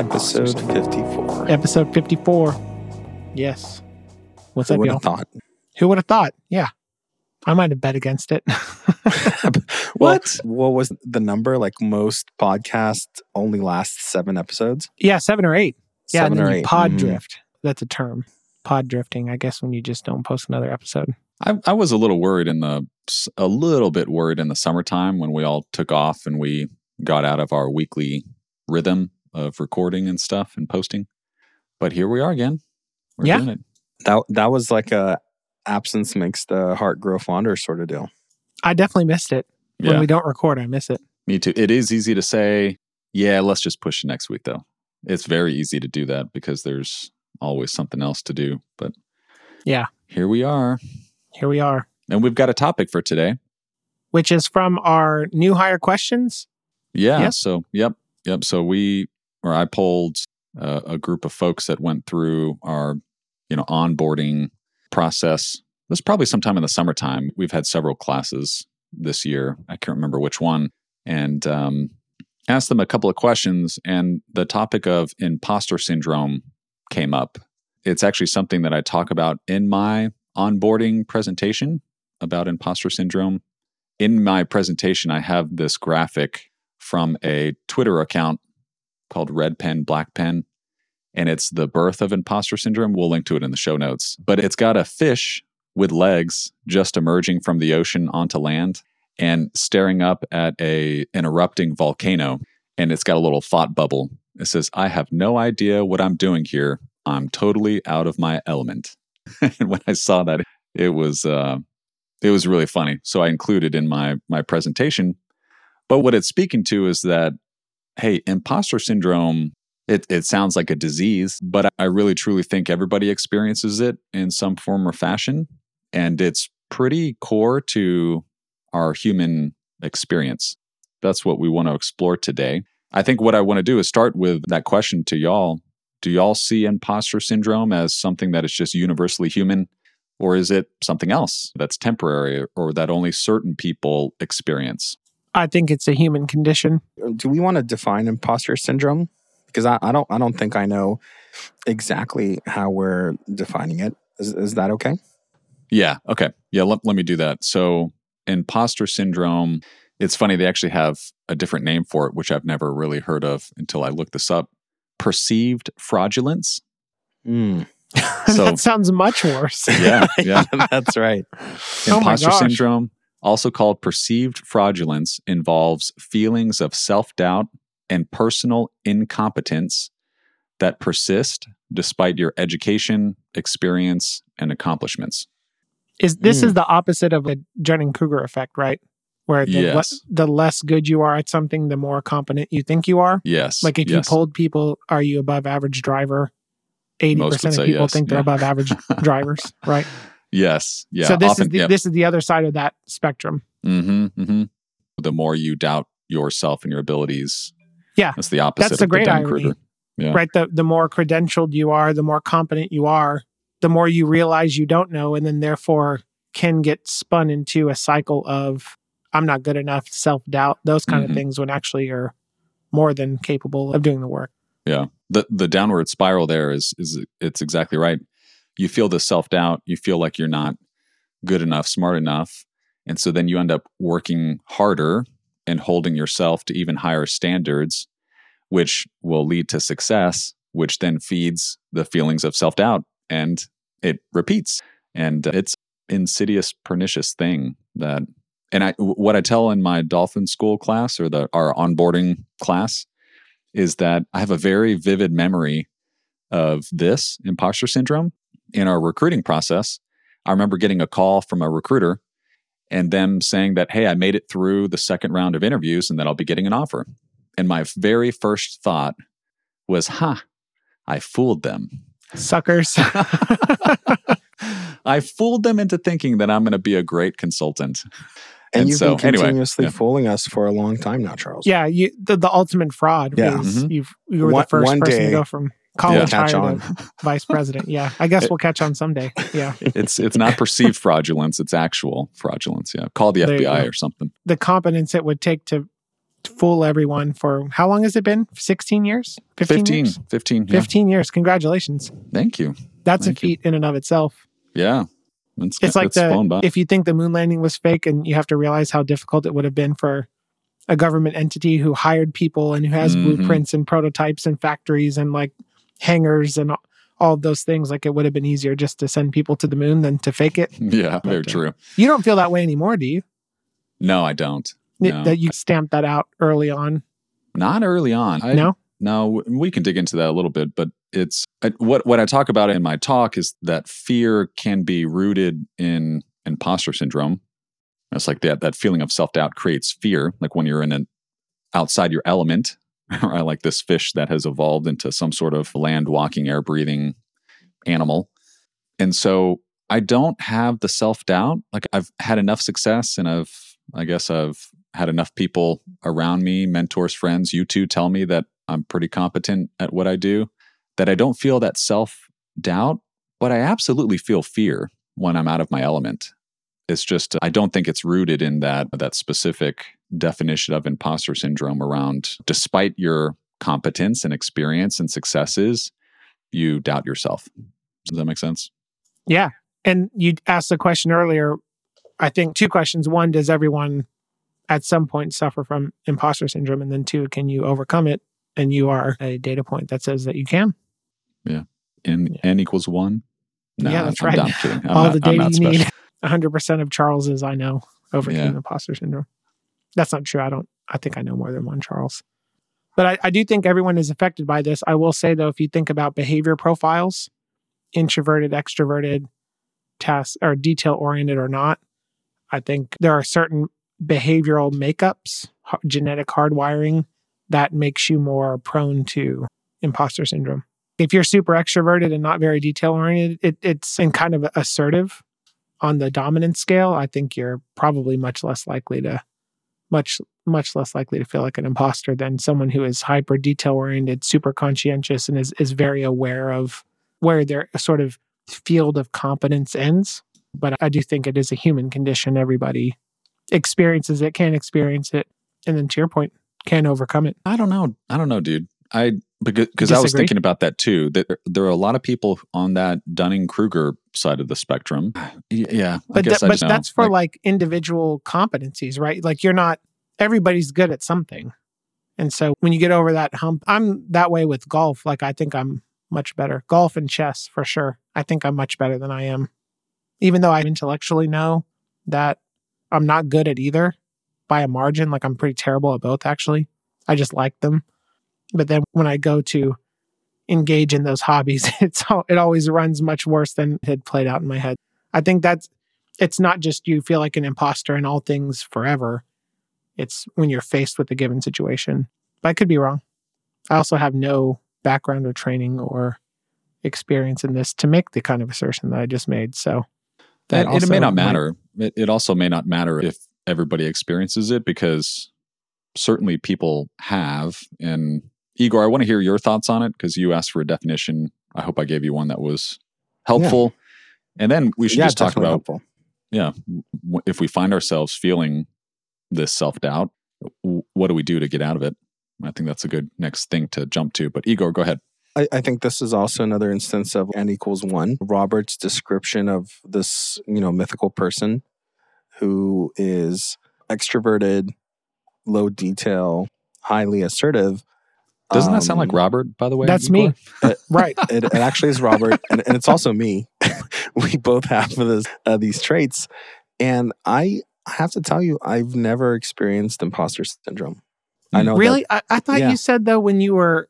Episode 54. Episode 54. Yes. What's Who up, would y'all? have thought? Who would have thought? Yeah. I might have bet against it. Well, What? what was the number? Like most podcasts only last seven episodes? yeah, seven or eight. Yeah, Seven and then or you eight. pod Mhm. drift. That's a term. Pod drifting, I guess, when you just don't post another episode. I, I was a little worried in the a little bit worried in the summertime when we all took off and we got out of our weekly rhythm of recording and stuff and posting. But here we are again. We're Yeah. doing it. That that was like a absence makes the heart grow fonder sort of deal. I definitely missed it. When Yeah, we don't record, I miss it. me too. It is easy to say, yeah, let's just push it next week though. It's very easy to do that because there's always something else to do. But Yeah. here we are. Here we are, And we've got a topic for today. which is from our new hire questions. Yeah. Yep. So, yep. Yep. So we, or I polled uh, a group of folks that went through our, you know, onboarding process. This is probably sometime in the summertime. We've had several classes this year. I can't remember which one. And um, asked them a couple of questions, and the topic of imposter syndrome came up. It's actually something that I talk about in my onboarding presentation about imposter syndrome. In my presentation, I have this graphic from a Twitter account called Red Pen Black Pen. And it's the birth of imposter syndrome. We'll link to it in the show notes. But it's got a fish with legs just emerging from the ocean onto land and staring up at a an erupting volcano. And it's got a little thought bubble. It says, I have no idea what I'm doing here. I'm totally out of my element. and when I saw that, it was uh, it was really funny. So I included in my my presentation. But what it's speaking to is that, hey, imposter syndrome, it, it sounds like a disease, but I really truly think everybody experiences it in some form or fashion. And it's pretty core to our human experience. That's what we want to explore today. I think what I want to do is start with that question to y'all. Do y'all see imposter syndrome as something that is just universally human? Or is it something else that's temporary or that only certain people experience? I think it's a human condition. Do we want to define imposter syndrome? Because I, I don't I don't think I know exactly how we're defining it. Is, is that okay? Yeah. Okay. Yeah. Let, let me do that. So, imposter syndrome, it's funny, they actually have a different name for it, which I've never really heard of until I looked this up. Perceived fraudulence. Mm. So- that sounds much worse. Yeah. Yeah. that's right. Oh Imposter gosh. syndrome, also called perceived fraudulence, involves feelings of self doubt and personal incompetence that persist despite your education, experience, and accomplishments. Is this Mm. is the opposite of a Dunning Kruger effect, right? Where the, le- the less good you are at something, the more competent you think you are. Yes. Like if yes. you polled people, are you above average driver? 80% of people yes, think they're yeah. above average drivers, right? Yes. Yeah. so this often, is the, yeah. this is the other side of that spectrum. hmm hmm The more you doubt yourself and your abilities, Yeah. that's the opposite. That's the great Dunning irony. Yeah. right the the more credentialed you are the more competent you are the more you realize you don't know and then therefore can get spun into a cycle of i'm not good enough self-doubt those kind Mhm. of things when actually you're more than capable of doing the work Yeah. The the downward spiral there is is it's exactly right. You feel the self doubt. You feel like you're not good enough, smart enough, and so then you end up working harder and holding yourself to even higher standards, which will lead to success, which then feeds the feelings of self doubt, and it repeats. And uh, it's insidious, pernicious thing that. And I, what I tell in my dolphin school class or the our onboarding class is that I have a very vivid memory of this imposter syndrome in our recruiting process. I remember getting a call from a recruiter and them saying that, Hey, I made it through the second round of interviews and that I'll be getting an offer. And my very first thought was, Huh, I fooled them. suckers I fooled them into thinking that I'm going to be a great consultant. And, And you've so, been anyway, continuously yeah. fooling us for a long time now, Charles. yeah you the, the ultimate fraud Yeah. is Mhm. you've you were One- the first one person to go from college catch hire on. vice president yeah i guess we'll catch on someday yeah It's it's not perceived fraudulence, it's actual fraudulence. Yeah. Call the There FBI or something. the competence it would take to fool everyone for how long has it been? 16 years? 15, 15. years? 15. yeah. 15 years. Congratulations. Thank you. That's Thank a feat in and of itself. Yeah. It's, It's like the if you think the moon landing was fake and you have to realize how difficult it would have been for a government entity who hired people and who has Mhm. blueprints and prototypes and factories and like hangars and all- all of those things like it would have been easier just to send people to the moon than to fake it. yeah, very Okay. true. You don't feel that way anymore, do you? No, I don't. That- No. That you stamped that out early on. Not early on. I, no? No, we can dig into that a little bit, but it's I, what what I talk about in my talk is that fear can be rooted in imposter syndrome. It's like that that feeling of self doubt creates fear, like when you're in an outside your element, or like this fish that has evolved into some sort of land walking, air breathing animal. And so I don't have the self doubt. Like I've had enough success, and I've I guess I've had enough people around me, mentors, friends, you two tell me that I'm pretty competent at what I do, that I don't feel that self doubt, but I absolutely feel fear when I'm out of my element. It's just I don't think it's rooted in that that specific definition of imposter syndrome around despite your competence and experience and successes, you doubt yourself. Does that make sense? Yeah. And you asked the question earlier. I think two questions. One, does everyone at some point suffer from imposter syndrome? And then two, can you overcome it? And you are a data point that says that you can. N Yeah. n equals one. No, Yeah, that's I'm, right. I'm kidding. I'm All not- the data you special. need. 100% of Charles's I know overcame Yeah. imposter syndrome. That's not true. I don't, I think I know more than one Charles. But I, I do think everyone is affected by this. I will say, though, if you think about behavior profiles, introverted, extroverted, task or detail oriented or not, I think there are certain behavioral makeups, genetic hardwiring that makes you more prone to imposter syndrome. If you're super extroverted and not very detail oriented, it, it's and kind of assertive on the dominant scale. I think you're probably much less likely to much much less likely to feel like an imposter than someone who is hyper detail oriented, super conscientious, and is is very aware of where their sort of field of competence ends. But I do think it is a human condition. Everybody experiences it, can experience it, and then to your point, can overcome it. I don't know. I don't know, dude. I because because I was thinking about that too. That there are a lot of people on that Dunning Kruger side of the spectrum. Yeah, I But, guess that- but that's for Like, like individual competencies, right? Like you're not everybody's good at something. And so when you get over that hump, I'm that way with golf. Like I think I'm much better. Golf and chess for sure. I think I'm much better than I am. Even though I intellectually know that I'm not good at either by a margin. Like I'm pretty terrible at both actually. I just like them. But then when I go to engage in those hobbies, it's all, it always runs much worse than it had played out in my head. I think that's it's not just you feel like an imposter in all things forever. It's when you're faced with a given situation. But I could be wrong. I also have no background or training or experience in this to make the kind of assertion that I just made. So that it may not might- matter. It, it also may not matter if everybody experiences it because certainly people have. And Igor, I want to hear your thoughts on it because you asked for a definition. I hope I gave you one that was helpful. And then we should yeah, just talk about helpful. yeah, w- if we find ourselves feeling this self doubt, what do we do to get out of it? I think that's a good next thing to jump to. But Igor, go ahead. I, I think this is also another instance of n equals one. Robert's description of this, you know, mythical person who is extroverted, low detail, highly assertive. Doesn't that sound like Um, Robert, by the way? That's Igor? me. right. It, it actually is Robert, and, and it's also me. we both have this, uh, these traits, and I have to tell you, I've never experienced imposter syndrome. I know that- Really? I, I thought yeah. you said though when you were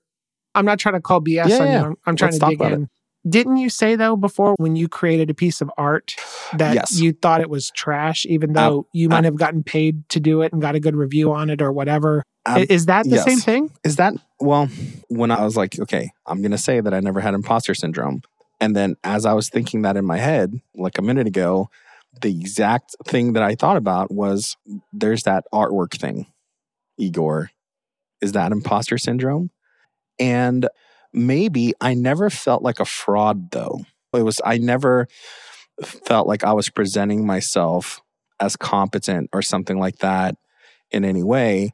I'm not trying to call BS Yeah, on you. I'm, I'm trying Let's to talk dig about in. Didn't you say though before when you created a piece of art that Yes. you thought it was trash, even though you might have gotten paid to do it and got a good review on it or whatever? Um, Is that the yes. same thing? Is that well? When I was like, okay, I'm gonna say that I never had imposter syndrome, and then as I was thinking that in my head, like a minute ago, the exact thing that I thought about was there's that artwork thing. Igor, is that imposter syndrome? And maybe I never felt like a fraud though. It was I never felt like I was presenting myself as competent or something like that in any way.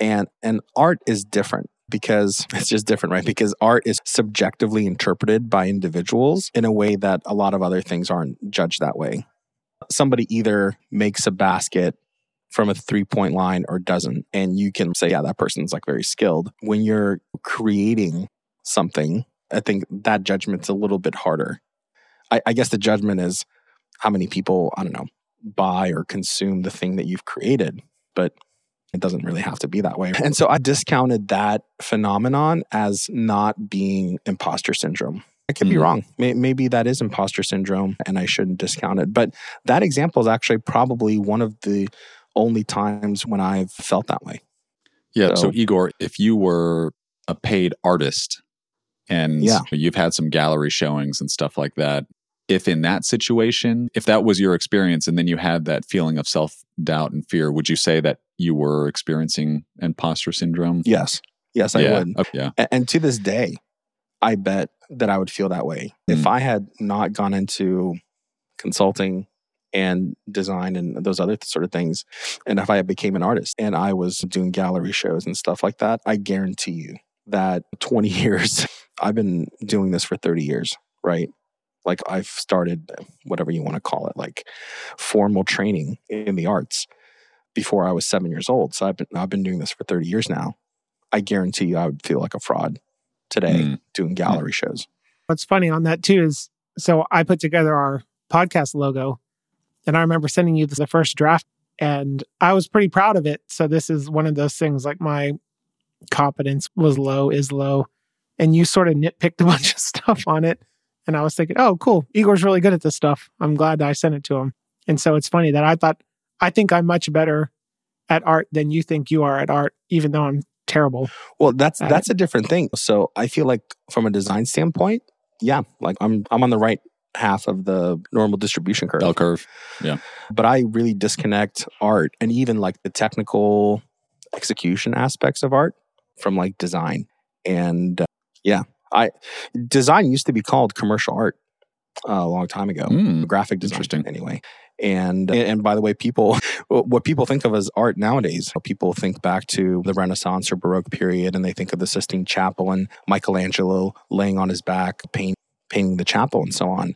And and art is different because it's just different, right? Because art is subjectively interpreted by individuals in a way that a lot of other things aren't judged that way. Somebody either makes a basket from a three point line or doesn't. And you can say, yeah, that person's like very skilled. When you're creating something, I think that judgment's a little bit harder. I, I guess the judgment is how many people, I don't know, buy or consume the thing that you've created. But it doesn't really have to be that way. And so I discounted that phenomenon as not being imposter syndrome. I could be mm-hmm. wrong. Maybe that is imposter syndrome and I shouldn't discount it. But that example is actually probably one of the only times when I've felt that way. Yeah. So, so Igor, if you were a paid artist and yeah. you've had some gallery showings and stuff like that, if in that situation, if that was your experience and then you had that feeling of self doubt and fear, would you say that you were experiencing imposter syndrome? Yes. Yes, I yeah. would. Okay. yeah. And, and, to this day, I bet that I would feel that way. Mm. If I had not gone into consulting and design and those other sort of things, and if I became an artist and I was doing gallery shows and stuff like that, I guarantee you that 20 years, I've been doing this for 30 years, right? Like I've started whatever you want to call it, like formal training in the arts before I was seven years old. So I've been I've been doing this for 30 years now. I guarantee you I would feel like a fraud today mm. doing gallery mm. shows. What's funny on that too is so I put together our podcast logo and I remember sending you the first draft and I was pretty proud of it. So this is one of those things like my competence was low, is low. And you sort of nitpicked a bunch of stuff on it. And I was thinking, oh, cool. Igor's really good at this stuff. I'm glad I sent it to him. And so it's funny that I thought, I think I'm much better at art than you think you are at art, even though I'm terrible. Well, that's that's it. a different thing. So I feel like from a design standpoint, yeah, like I'm I'm on the right half of the normal distribution curve. Bell curve. Yeah. But I really disconnect art and even like the technical execution aspects of art from like design. And uh, yeah, I design used to be called commercial art uh, a long time ago. Mm, graphic design, interesting. Anyway, and and by the way, people what people think of as art nowadays, people think back to the Renaissance or Baroque period, and they think of the Sistine Chapel and Michelangelo laying on his back, paint, painting the chapel, and so on.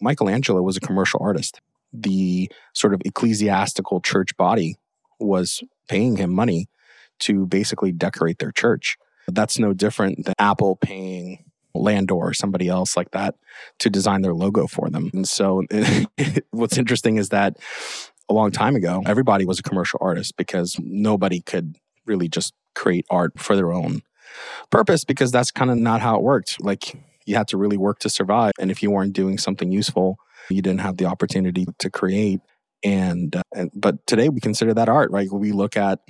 Michelangelo was a commercial artist. The sort of ecclesiastical church body was paying him money to basically decorate their church. That's no different than Apple paying Landor or somebody else like that to design their logo for them. And so what's interesting is that a long time ago, everybody was a commercial artist because nobody could really just create art for their own purpose because that's kind of not how it worked. Like you had to really work to survive. And if you weren't doing something useful, you didn't have the opportunity to create. And, uh, and but today we consider that art, right? We look at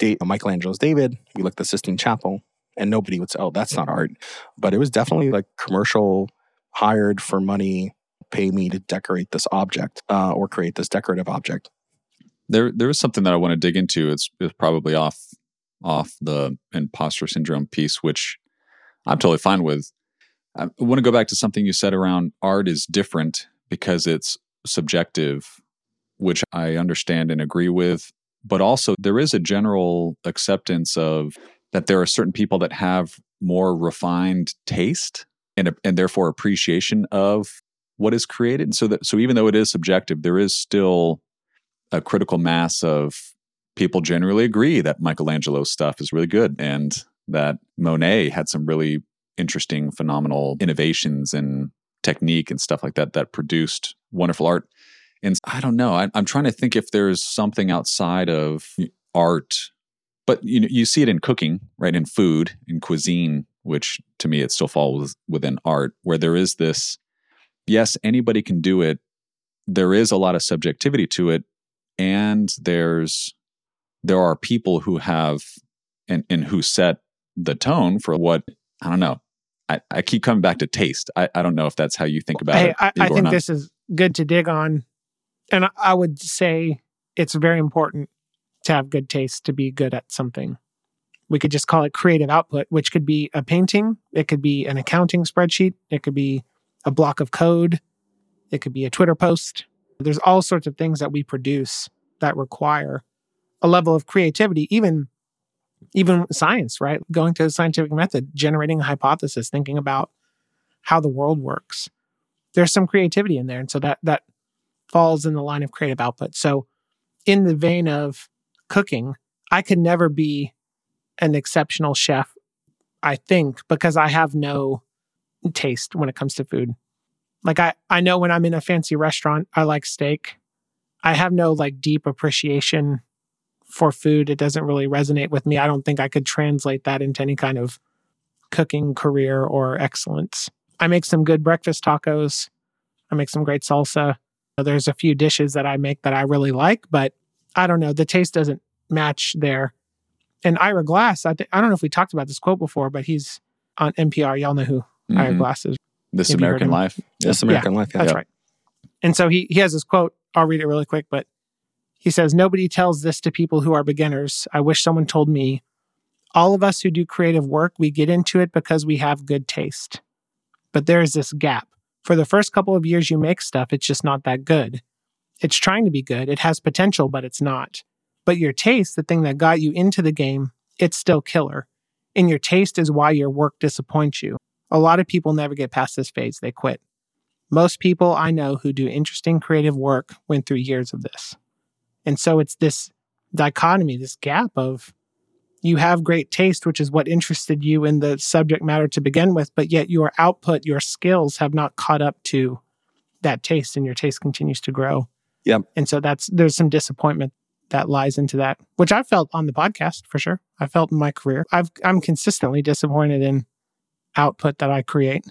Michelangelo's David, we look at the Sistine Chapel, and nobody would say, "Oh, that's not art." But it was definitely like commercial, hired for money, pay me to decorate this object uh, or create this decorative object. There, there is something that I want to dig into. It's, it's probably off, off the imposter syndrome piece, which I'm totally fine with. I want to go back to something you said around art is different because it's subjective, which I understand and agree with. But also, there is a general acceptance of that there are certain people that have more refined taste and, and therefore appreciation of what is created. And so that so even though it is subjective, there is still a critical mass of people generally agree that Michelangelo's stuff is really good and that Monet had some really interesting, phenomenal innovations and technique and stuff like that that produced wonderful art. And I don't know. I, am trying to think if there's something outside of art, but you know, you see it in cooking, right? In food, in cuisine, which to me it still falls within art, where there is this. Yes, anybody can do it. There is a lot of subjectivity to it, and there's there are people who have and and who set the tone for what I don't know. I, I keep coming back to taste. I, I don't know if that's how you think about hey, it. I, I think this is good to dig on. And I would say it's very important to have good taste to be good at something. We could just call it creative output, which could be a painting, it could be an accounting spreadsheet, it could be a block of code, it could be a Twitter post. There's all sorts of things that we produce that require a level of creativity, even even science, right? Going to the scientific method, generating a hypothesis, thinking about how the world works. There's some creativity in there. And so that that falls in the line of creative output. So in the vein of cooking, I could never be an exceptional chef, I think, because I have no taste when it comes to food. Like I, I know when I'm in a fancy restaurant, I like steak. I have no like deep appreciation for food. It doesn't really resonate with me. I don't think I could translate that into any kind of cooking career or excellence. I make some good breakfast tacos. I make some great salsa. There's a few dishes that I make that I really like, but I don't know. The taste doesn't match there. And Ira Glass, I, th- I don't know if we talked about this quote before, but he's on NPR. Y'all know who mm-hmm. Ira Glass is. This Have American Life. This American yeah, Life. Yeah. That's right. And so he, he has this quote. I'll read it really quick, but he says, Nobody tells this to people who are beginners. I wish someone told me. All of us who do creative work, we get into it because we have good taste. But there is this gap. For the first couple of years you make stuff, it's just not that good. It's trying to be good. It has potential, but it's not. But your taste, the thing that got you into the game, it's still killer. And your taste is why your work disappoints you. A lot of people never get past this phase, they quit. Most people I know who do interesting creative work went through years of this. And so it's this dichotomy, this gap of you have great taste, which is what interested you in the subject matter to begin with, but yet your output, your skills have not caught up to that taste and your taste continues to grow. Yep. And so that's there's some disappointment that lies into that, which I felt on the podcast for sure. I felt in my career. I've I'm consistently disappointed in output that I create.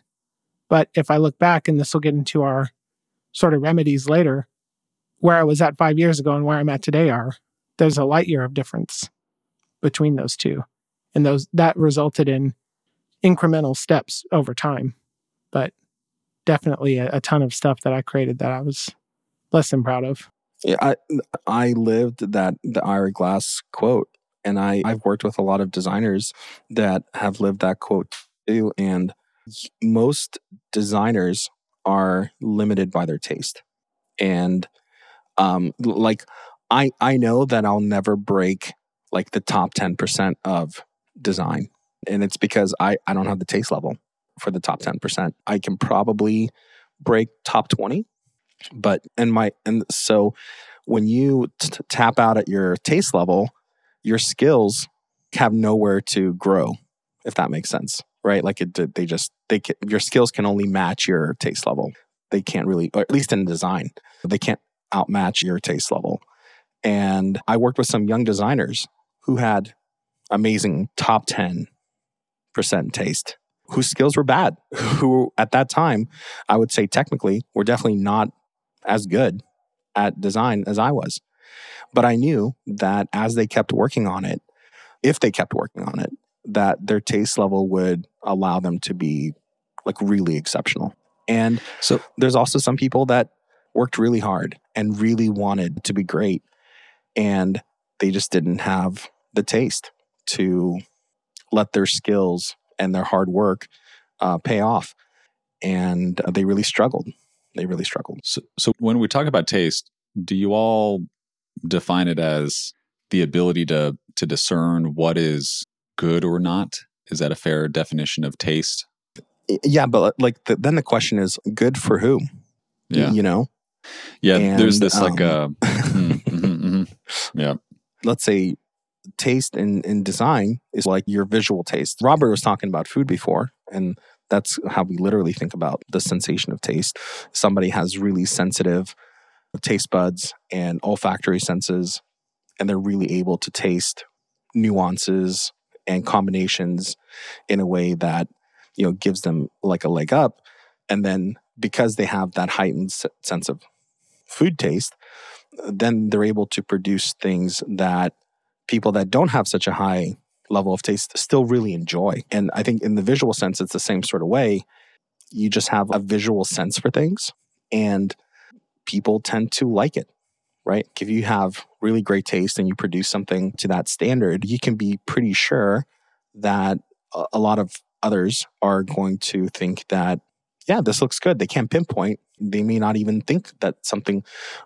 But if I look back, and this will get into our sort of remedies later, where I was at five years ago and where I'm at today are, there's a light year of difference between those two. And those that resulted in incremental steps over time. But definitely a, a ton of stuff that I created that I was less than proud of. Yeah, I I lived that the Ira Glass quote, and I I've worked with a lot of designers that have lived that quote too, and most designers are limited by their taste, and um, like I I know that I'll never break like the top ten percent of design, and it's because I I don't have the taste level for the top ten percent. I can probably break top twenty but and my and so when you t- tap out at your taste level your skills have nowhere to grow if that makes sense right? Like it they just they can, your skills can only match your taste level. They can't really or at least in design they can't outmatch your taste level. And i worked with some young designers who had amazing top 10% taste whose skills were bad who at that time i would say technically were definitely not as good at design as I was. But I knew that as they kept working on it, if they kept working on it, that their taste level would allow them to be like really exceptional. And so there's also some people that worked really hard and really wanted to be great and they just didn't have the taste to let their skills and their hard work uh, pay off and they really struggled they really struggled. So, so when we talk about taste, do you all define it as the ability to to discern what is good or not? Is that a fair definition of taste? Yeah, but like the, then the question is, good for who? Yeah, you know. Yeah, and, there's this um, like uh, mm, mm-hmm, mm-hmm. yeah. Let's say taste in, design is like your visual taste. Robert was talking about food before, and that's how we literally think about the sensation of taste. Somebody has really sensitive taste buds and olfactory senses, and they're really able to taste nuances and combinations in a way that you know gives them like a leg up and then because they have that heightened sense of food taste then they're able to produce things that people that don't have such a high level of taste still really enjoy. And I think in the visual sense, it's the same sort of way. You just have a visual sense for things, and people tend to like it, right? If you have really great taste and you produce something to that standard, you can be pretty sure that a lot of others are going to think that, yeah, this looks good. They can't pinpoint. They may not even think that something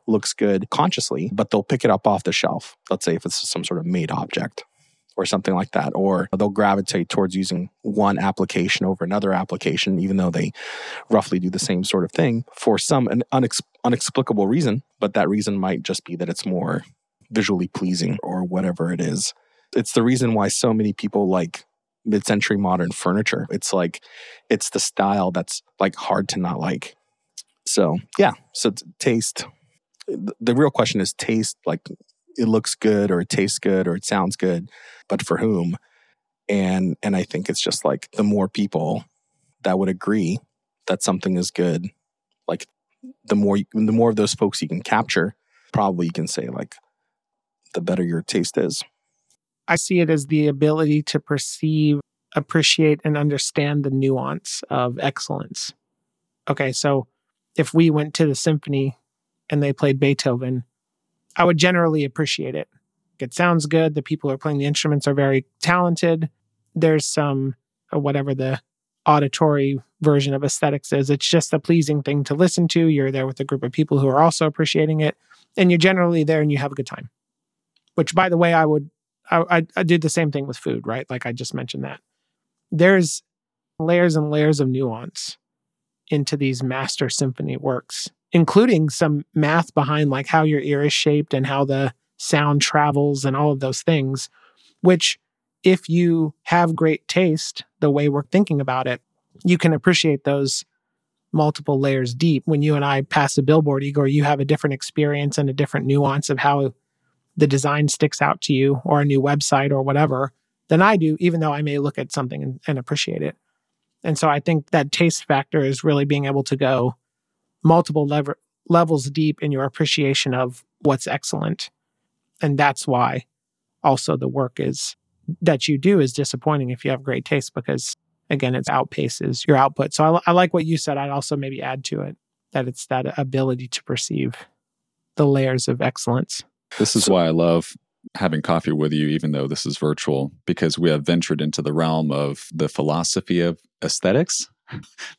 looks good consciously, but they'll pick it up off the shelf. Let's say if it's some sort of made object or something like that. Or they'll gravitate towards using one application over another application, even though they roughly do the same sort of thing for some an unex- unexplicable reason. But that reason might just be that it's more visually pleasing or whatever it is. It's the reason why so many people like mid century modern furniture. It's like, it's the style that's like hard to not like. So, yeah. So, taste. The real question is taste like it looks good or it tastes good or it sounds good, but for whom? And and I think it's just like the more people that would agree that something is good, like the more the more of those folks you can capture, probably you can say like the better your taste is. I see it as the ability to perceive, appreciate, and understand the nuance of excellence. Okay, so if we went to the symphony and they played Beethoven, I would generally appreciate it. It sounds good. The people who are playing the instruments are very talented. There's some, uh, whatever the auditory version of aesthetics is, it's just a pleasing thing to listen to. You're there with a group of people who are also appreciating it, and you're generally there and you have a good time. Which, by the way, I would, I, I, I did the same thing with food, right? Like I just mentioned that. There's layers and layers of nuance into these master symphony works including some math behind like how your ear is shaped and how the sound travels and all of those things, which if you have great taste, the way we're thinking about it, you can appreciate those multiple layers deep. When you and I pass a billboard, Igor, you have a different experience and a different nuance of how the design sticks out to you or a new website or whatever than I do, even though I may look at something and, and appreciate it. And so I think that taste factor is really being able to go, multiple lever- levels deep in your appreciation of what's excellent. And that's why also the work is that you do is disappointing if you have great taste because again it outpaces your output. So I, I like what you said. I'd also maybe add to it that it's that ability to perceive the layers of excellence. This is why I love having coffee with you, even though this is virtual, because we have ventured into the realm of the philosophy of aesthetics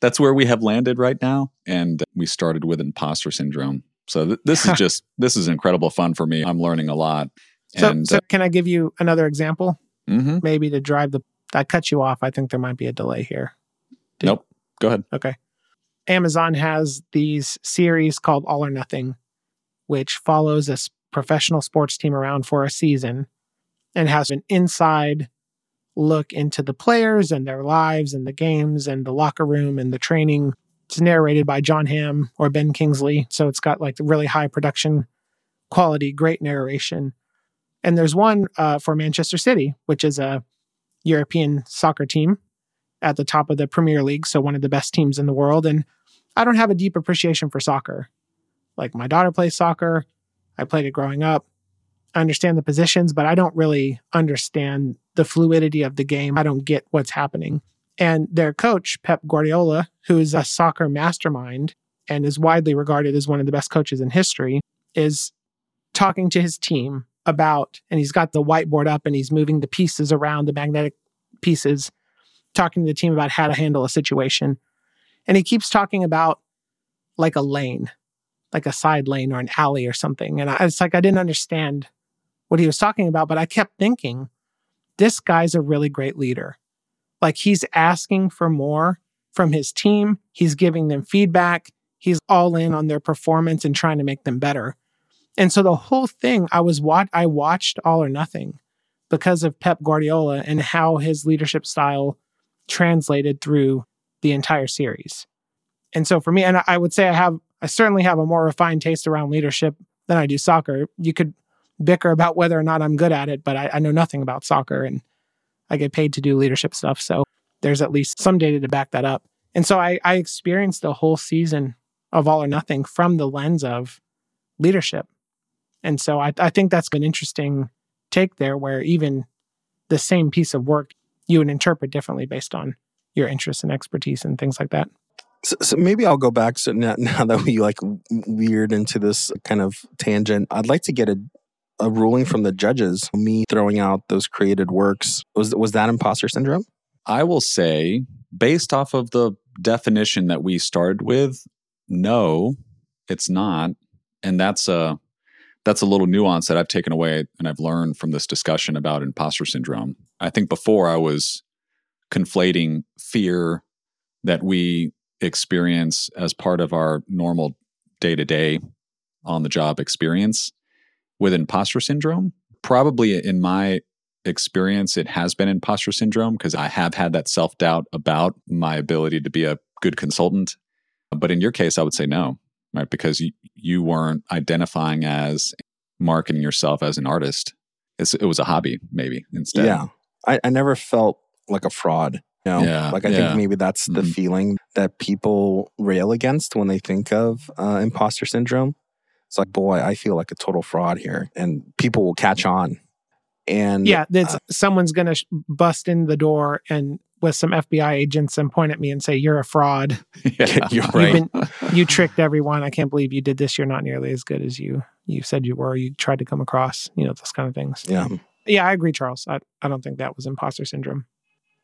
that's where we have landed right now. And we started with imposter syndrome. So th- this is just this is incredible fun for me. I'm learning a lot. So, and, so uh, can I give you another example? Mm-hmm. Maybe to drive the. I cut you off. I think there might be a delay here. Did, nope. Go ahead. Okay. Amazon has these series called All or Nothing, which follows a professional sports team around for a season and has an inside look into the players and their lives and the games and the locker room and the training. It's narrated by Jon Hamm or Ben Kingsley. So it's got like really high production quality, great narration. And there's one uh, for Manchester City, which is a European soccer team at the top of the Premier League. So one of the best teams in the world. And I don't have a deep appreciation for soccer. Like my daughter plays soccer. I played it growing up. Understand the positions, but I don't really understand the fluidity of the game. I don't get what's happening. And their coach, Pep Guardiola, who is a soccer mastermind and is widely regarded as one of the best coaches in history, is talking to his team about, and he's got the whiteboard up and he's moving the pieces around, the magnetic pieces, talking to the team about how to handle a situation. And he keeps talking about like a lane, like a side lane or an alley or something. And I, it's like I didn't understand what he was talking about, but I kept thinking, this guy's a really great leader. Like he's asking for more from his team, he's giving them feedback, he's all in on their performance and trying to make them better. And so the whole thing, I was what I watched All or Nothing because of Pep Guardiola and how his leadership style translated through the entire series. And so for me, and I would say I have, I certainly have a more refined taste around leadership than I do soccer. You could bicker about whether or not I'm good at it, but I, I know nothing about soccer and I get paid to do leadership stuff. So there's at least some data to back that up. And so I, I experienced the whole season of All or Nothing from the lens of leadership. And so I, I think that's an interesting take there where even the same piece of work you would interpret differently based on your interests and expertise and things like that. So, so, maybe I'll go back. So now, now that we like weird into this kind of tangent, I'd like to get a, a ruling from the judges, me throwing out those created works, was was that imposter syndrome? I will say, based off of the definition that we started with, no, it's not. And that's a that's a little nuance that I've taken away and I've learned from this discussion about imposter syndrome. I think before I was conflating fear that we experience as part of our normal day to day on the job experience with imposter syndrome. Probably in my experience, it has been imposter syndrome because I have had that self doubt about my ability to be a good consultant. But in your case, I would say no, right? Because you, you weren't identifying as marketing yourself as an artist. It's, it was a hobby, maybe instead. Yeah. I, I never felt like a fraud. You know? Yeah, like I yeah. think maybe that's the Mhm. feeling that people rail against when they think of uh, imposter syndrome. It's like, boy, I feel like a total fraud here, and people will catch on. And Yeah, that's uh, someone's going to sh- bust in the door and with some FBI agents and point at me and say, "You're a fraud. yeah. You're You've right. been you tricked everyone. I can't believe you did this. You're not nearly as good as you you said you were. You tried to come across. You know those kind of things. yeah. Yeah, I agree, Charles. I I don't think that was imposter syndrome.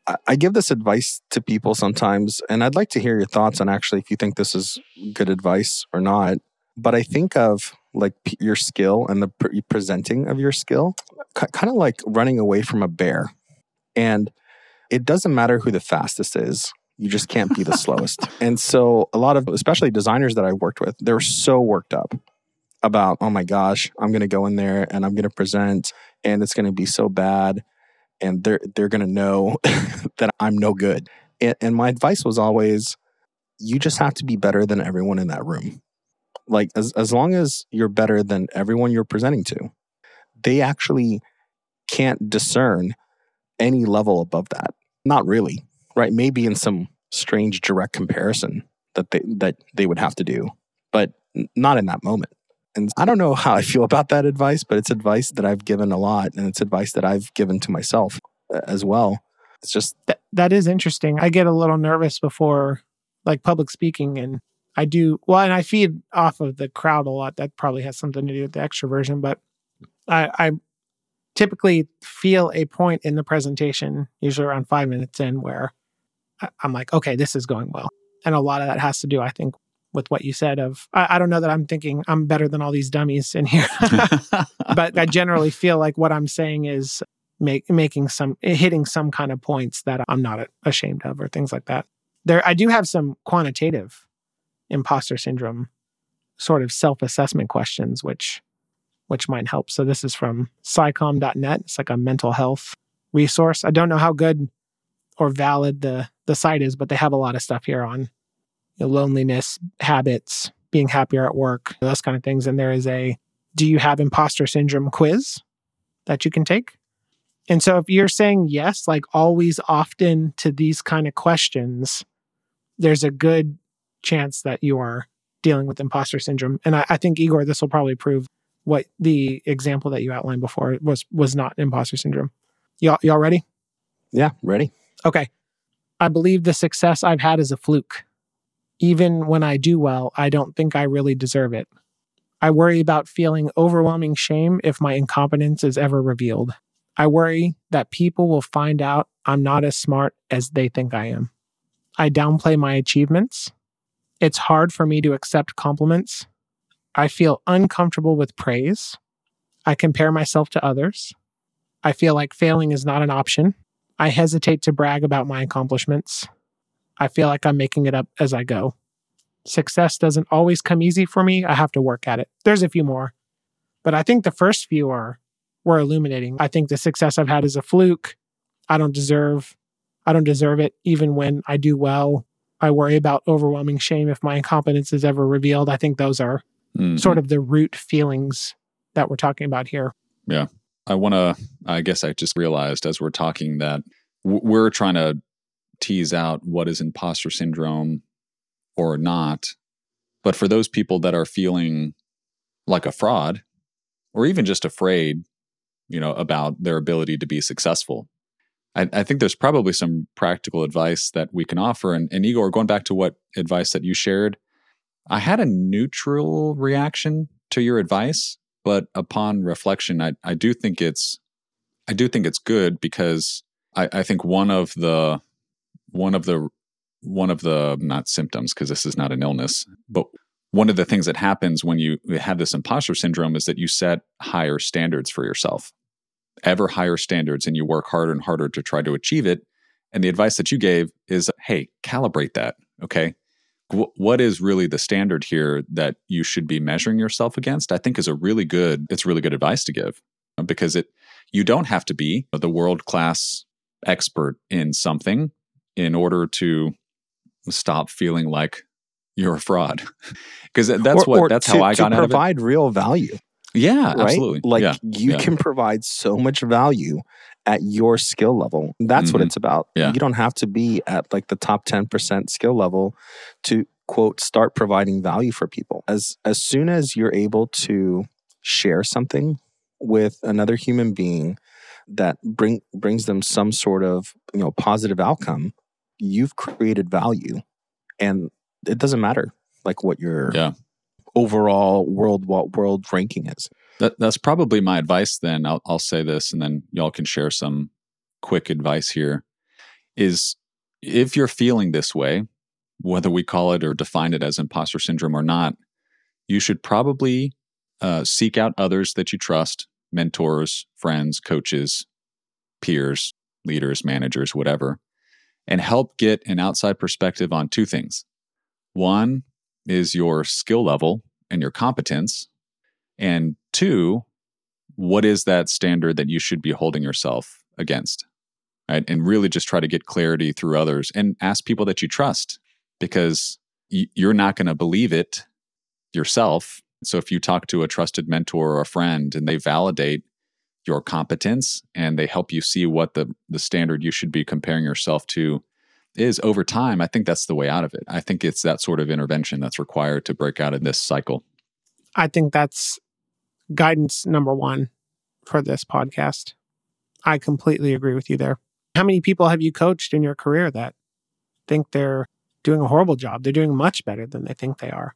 I- I give this advice to people sometimes, and I'd like to hear your thoughts on actually if you think this is good advice or not. But I think of like p- your skill and the pre- presenting of your skill, k- kind of like running away from a bear. And it doesn't matter who the fastest is, you just can't be the slowest. And so, a lot of, especially designers that I worked with, they were so worked up about, oh my gosh, I'm going to go in there and I'm going to present, and it's going to be so bad and they're they're gonna know that I'm no good. And, and my advice was always, you just have to be better than everyone in that room. Like as as long as you're better than everyone you're presenting to, they actually can't discern any level above that. Not really, right? Maybe in some strange direct comparison that they that they would have to do, but not in that moment. And I don't know how I feel about that advice, but it's advice that I've given a lot, and it's advice that I've given to myself uh, as well. It's just That that is interesting. I get a little nervous before like public speaking, and I do well, and I feed off of the crowd a lot. That probably has something to do with the extroversion, but I, I typically feel a point in the presentation, usually around five minutes in, where I'm like, okay, this is going well, and a lot of that has to do, I think, with what you said. Of I, I don't know that I'm thinking I'm better than all these dummies in here, but I generally feel like what I'm saying is make, making some hitting some kind of points that I'm not ashamed of or things like that. There, I do have some quantitative imposter syndrome sort of self-assessment questions, which which might help. So this is from psycom.net. It's like a mental health resource. I don't know how good or valid the the site is, but they have a lot of stuff here on you know, loneliness, habits, being happier at work, those kind of things. And there is a do you have imposter syndrome quiz that you can take. And so if you're saying yes, like always often to these kind of questions, there's a good chance that you are dealing with imposter syndrome. And I, I think Igor, this will probably prove what the example that you outlined before was was not imposter syndrome. Y'all y'all ready? yeah, ready. Okay. I believe the success I've had is a fluke. Even when I do well, I don't think I really deserve it. I worry about feeling overwhelming shame if my incompetence is ever revealed. I worry that people will find out I'm not as smart as they think I am. I downplay my achievements. It's hard for me to accept compliments. I feel uncomfortable with praise. I compare myself to others. I feel like failing is not an option. I hesitate to brag about my accomplishments. I feel like I'm making it up as I go. Success doesn't always come easy for me. I have to work at it. There's a few more, but I think the first few are were illuminating. I think the success I've had is a fluke. I don't deserve I don't deserve it even when I do well. I worry about overwhelming shame if my incompetence is ever revealed. I think those are Mhm. sort of the root feelings that we're talking about here. Yeah. I want to, I guess I just realized as we're talking that w- we're trying to tease out what is imposter syndrome or not. But for those people that are feeling like a fraud or even just afraid, you know, about their ability to be successful, I, I think there's probably some practical advice that we can offer. And, and Igor, going back to what advice that you shared, I had a neutral reaction to your advice but upon reflection I, I do think it's i do think it's good because I, I think one of the one of the one of the not symptoms because this is not an illness but one of the things that happens when you have this imposter syndrome is that you set higher standards for yourself, ever higher standards, and you work harder and harder to try to achieve it. And the advice that you gave is hey, calibrate that. Okay. what is really the standard here that you should be measuring yourself against? I think is a really good, it's really good advice to give uh, because it, you don't have to be the world class expert in something in order to stop feeling like you're a fraud because that's Or- what or that's to, how I to got it. provide real value. Yeah, right? absolutely. Like yeah, you yeah. can provide so much value at your skill level. That's what Mhm. it's about. Yeah. You don't have to be at like the top 10% skill level to quote start providing value for people. As as soon as you're able to share something with another human being that bring brings them some sort of, you know, positive outcome, you've created value. And it doesn't matter like what your Yeah. Overall world world ranking is. That, that's probably my advice then. I'll, I'll say this and then y'all can share some quick advice here is if you're feeling this way, whether we call it or define it as imposter syndrome or not, you should probably uh, seek out others that you trust, mentors, friends, coaches, peers, leaders, managers, whatever, and help get an outside perspective on two things. One is your skill level and your competence. And two, what is that standard that you should be holding yourself against? Right. And really just try to get clarity through others and ask people that you trust because you're not going to believe it yourself. So if you talk to a trusted mentor or a friend and they validate your competence and they help you see what the, the standard you should be comparing yourself to is over time, I think that's the way out of it. I think it's that sort of intervention that's required to break out of this cycle. I think that's guidance number one for this podcast. I completely agree with you there. How many people have you coached in your career that think they're doing a horrible job? They're doing much better than they think they are.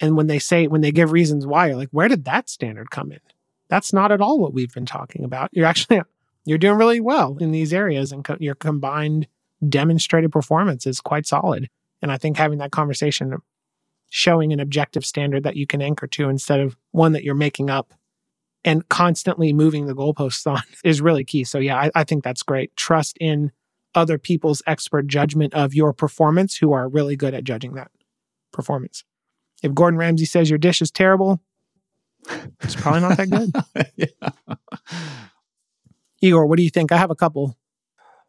And when they say, when they give reasons why, you're like, where did that standard come in? That's not at all what we've been talking about. You're actually, you're doing really well in these areas and co- your combined demonstrated performance is quite solid. And I think having that conversation showing an objective standard that you can anchor to instead of one that you're making up and constantly moving the goalposts on is really key. So, yeah, I, I think that's great. Trust in other people's expert judgment of your performance who are really good at judging that performance. If Gordon Ramsay says your dish is terrible, it's probably not that good. yeah. Igor, what do you think? I have a couple.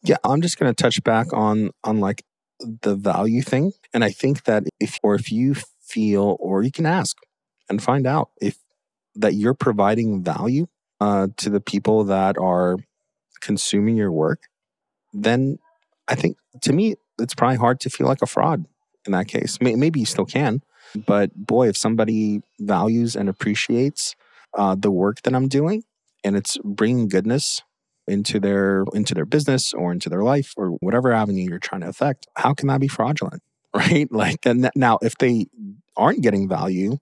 Yeah, I'm just going to touch back on on like the value thing, and I think that if or if you feel or you can ask and find out if that you're providing value uh, to the people that are consuming your work, then I think to me it's probably hard to feel like a fraud in that case. May- Maybe you still can, but boy, if somebody values and appreciates uh, the work that I'm doing, and it's bringing goodness into their into their business or into their life or whatever avenue you're trying to affect how can that be fraudulent right? Like and now if they aren't getting value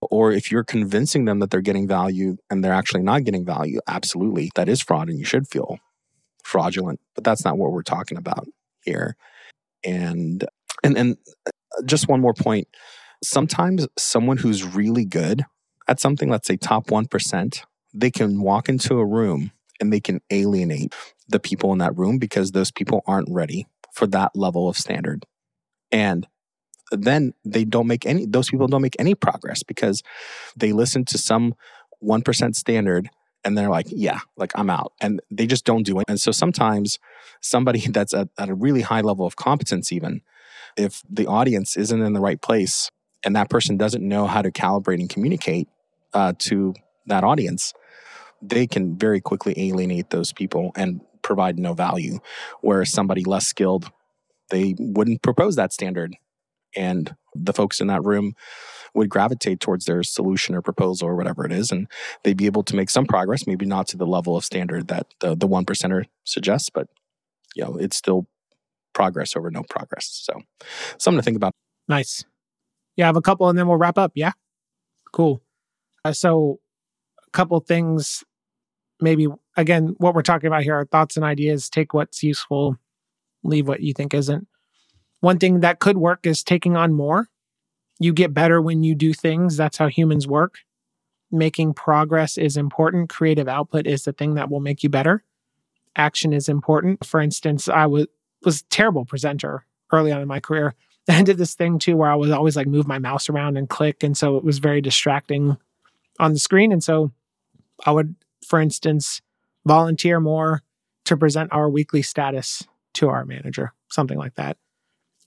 or if you're convincing them that they're getting value and they're actually not getting value absolutely that is fraud and you should feel fraudulent but that's not what we're talking about here. And and and uh, just one more point. Sometimes someone who's really good at something let's say top 1% they can walk into a room and they can alienate the people in that room because those people aren't ready for that level of standard. And then they don't make any, those people don't make any progress because they listen to some 1% standard and they're like, yeah, like I'm out. And they just don't do it. And so sometimes somebody that's at, at a really high level of competence, even if the audience isn't in the right place and that person doesn't know how to calibrate and communicate uh, to that audience, they can very quickly alienate those people and provide no value. Whereas somebody less skilled, they wouldn't propose that standard. And the folks in that room would gravitate towards their solution or proposal or whatever it is. And they'd be able to make some progress, maybe not to the level of standard that the, the one percenter suggests, but you know, it's still progress over no progress. So something to think about. Nice. Yeah, I have a couple and then we'll wrap up. Yeah. Cool. Uh, so, a couple things, maybe again, what we're talking about here are thoughts and ideas. Take what's useful, leave what you think isn't. One thing that could work is taking on more. You get better when you do things. That's how humans work. Making progress is important. Creative output is the thing that will make you better. Action is important. For instance, I was was terrible presenter early on in my career. I did this thing too where I was always like move my mouse around and click. And so it was very distracting on the screen. And so I would, for instance, volunteer more to present our weekly status to our manager, something like that.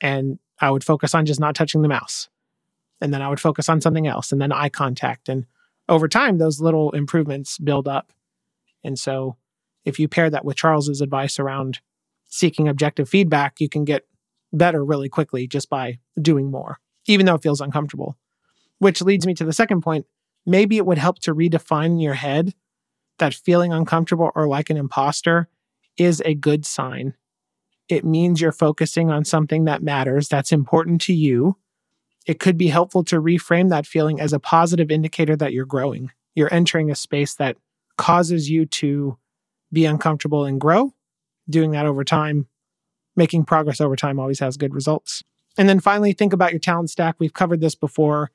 And I would focus on just not touching the mouse. And then I would focus on something else and then eye contact. And over time, those little improvements build up. And so if you pair that with Charles's advice around seeking objective feedback, you can get better really quickly just by doing more, even though it feels uncomfortable. Which leads me to the second point. Maybe it would help to redefine in your head that feeling uncomfortable or like an imposter is a good sign. It means you're focusing on something that matters, that's important to you. It could be helpful to reframe that feeling as a positive indicator that you're growing. You're entering a space that causes you to be uncomfortable and grow. Doing that over time, making progress over time always has good results. And then finally, think about your talent stack. We've covered this before.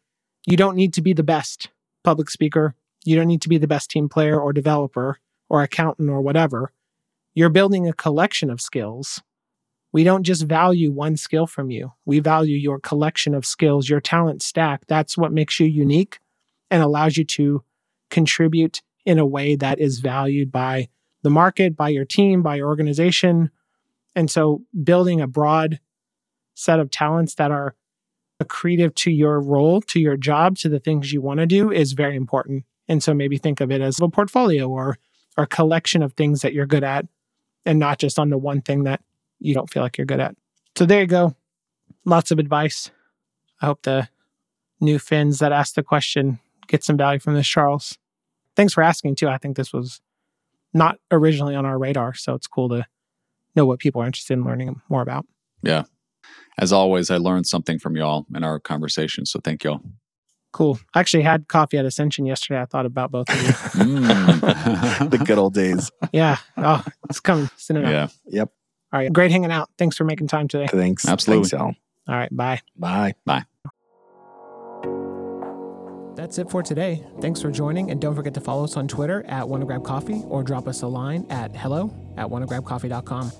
You don't need to be the best public speaker. You don't need to be the best team player or developer or accountant or whatever. You're building a collection of skills. We don't just value one skill from you. We value your collection of skills, your talent stack. That's what makes you unique and allows you to contribute in a way that is valued by the market, by your team, by your organization. And so building a broad set of talents that are accretive to your role, to your job, to the things you want to do is very important. And so maybe think of it as a portfolio or, or a collection of things that you're good at and not just on the one thing that you don't feel like you're good at. So there you go. Lots of advice. I hope the new Finns that asked the question get some value from this, Charles. Thanks for asking too. I think this was not originally on our radar. So it's cool to know what people are interested in learning more about. Yeah. As always, I learned something from y'all in our conversation. So thank y'all. Cool. I actually had coffee at Ascension yesterday. I thought about both of you. Mm. the good old days. yeah. Oh, it's coming soon enough. yeah. Yep. All right. Great hanging out. Thanks for making time today. Thanks. Absolutely. Thanks, Al. All right. Bye. Bye. Bye. That's it for today. Thanks for joining, and don't forget to follow us on Twitter at WannaGrabCoffee or drop us a line at hello at wannagrabcoffee.com.